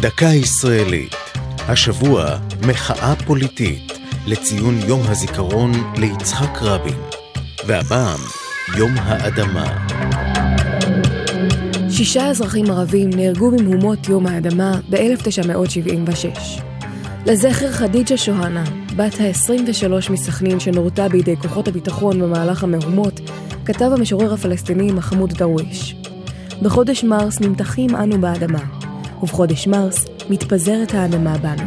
דקה ישראלית. השבוע מחאה פוליטית לציון יום הזיכרון ליצחק רבין. והפעם, יום האדמה. שישה אזרחים ערבים נהרגו במהומות יום האדמה ב-1976. לזכר חדיג'ה שוהנה, בת ה-23 מסכנין שנורתה בידי כוחות הביטחון במהלך המהומות, כתב המשורר הפלסטיני מחמוד דרוויש. בחודש מרס נמתחים אנו באדמה, ובחודש מרס מתפזרת האדמה בנו.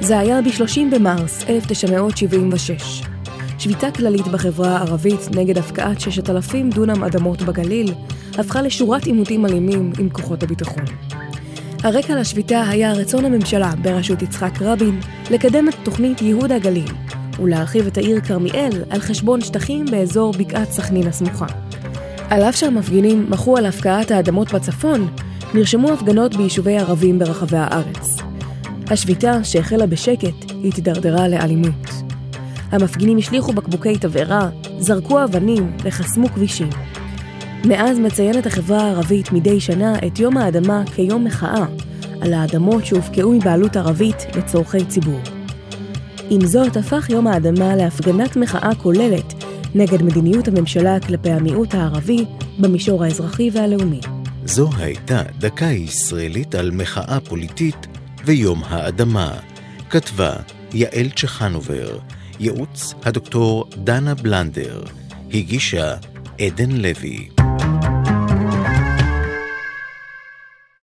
זה היה ב-30 במרס 1976. שביתה כללית בחברה הערבית נגד הפקעת 6,000 דונם אדמות בגליל הפכה לשורת עימותים אלימים עם כוחות הביטחון. הרקע לשביתה היה רצון הממשלה בראשות יצחק רבין לקדם את תוכנית ייהוד הגליל ולהרחיב את העיר כרמיאל על חשבון שטחים באזור בקעת סכנין הסמוכה. על אף שהמפגינים מחו על הפקעת האדמות בצפון, נרשמו הפגנות ביישובי ערבים ברחבי הארץ. השביתה, שהחלה בשקט, התדרדרה לאלימות. המפגינים השליכו בקבוקי תבערה, זרקו אבנים וחסמו כבישים. מאז מציינת החברה הערבית מדי שנה את יום האדמה כיום מחאה על האדמות שהופקעו מבעלות ערבית לצורכי ציבור. עם זאת, הפך יום האדמה להפגנת מחאה כוללת נגד מדיניות הממשלה כלפי המיעוט הערבי במישור האזרחי והלאומי. זו הייתה דקה ישראלית על מחאה פוליטית ויום האדמה. כתבה יעל צ'חנובר, ייעוץ הדוקטור דנה בלנדר, הגישה עדן לוי.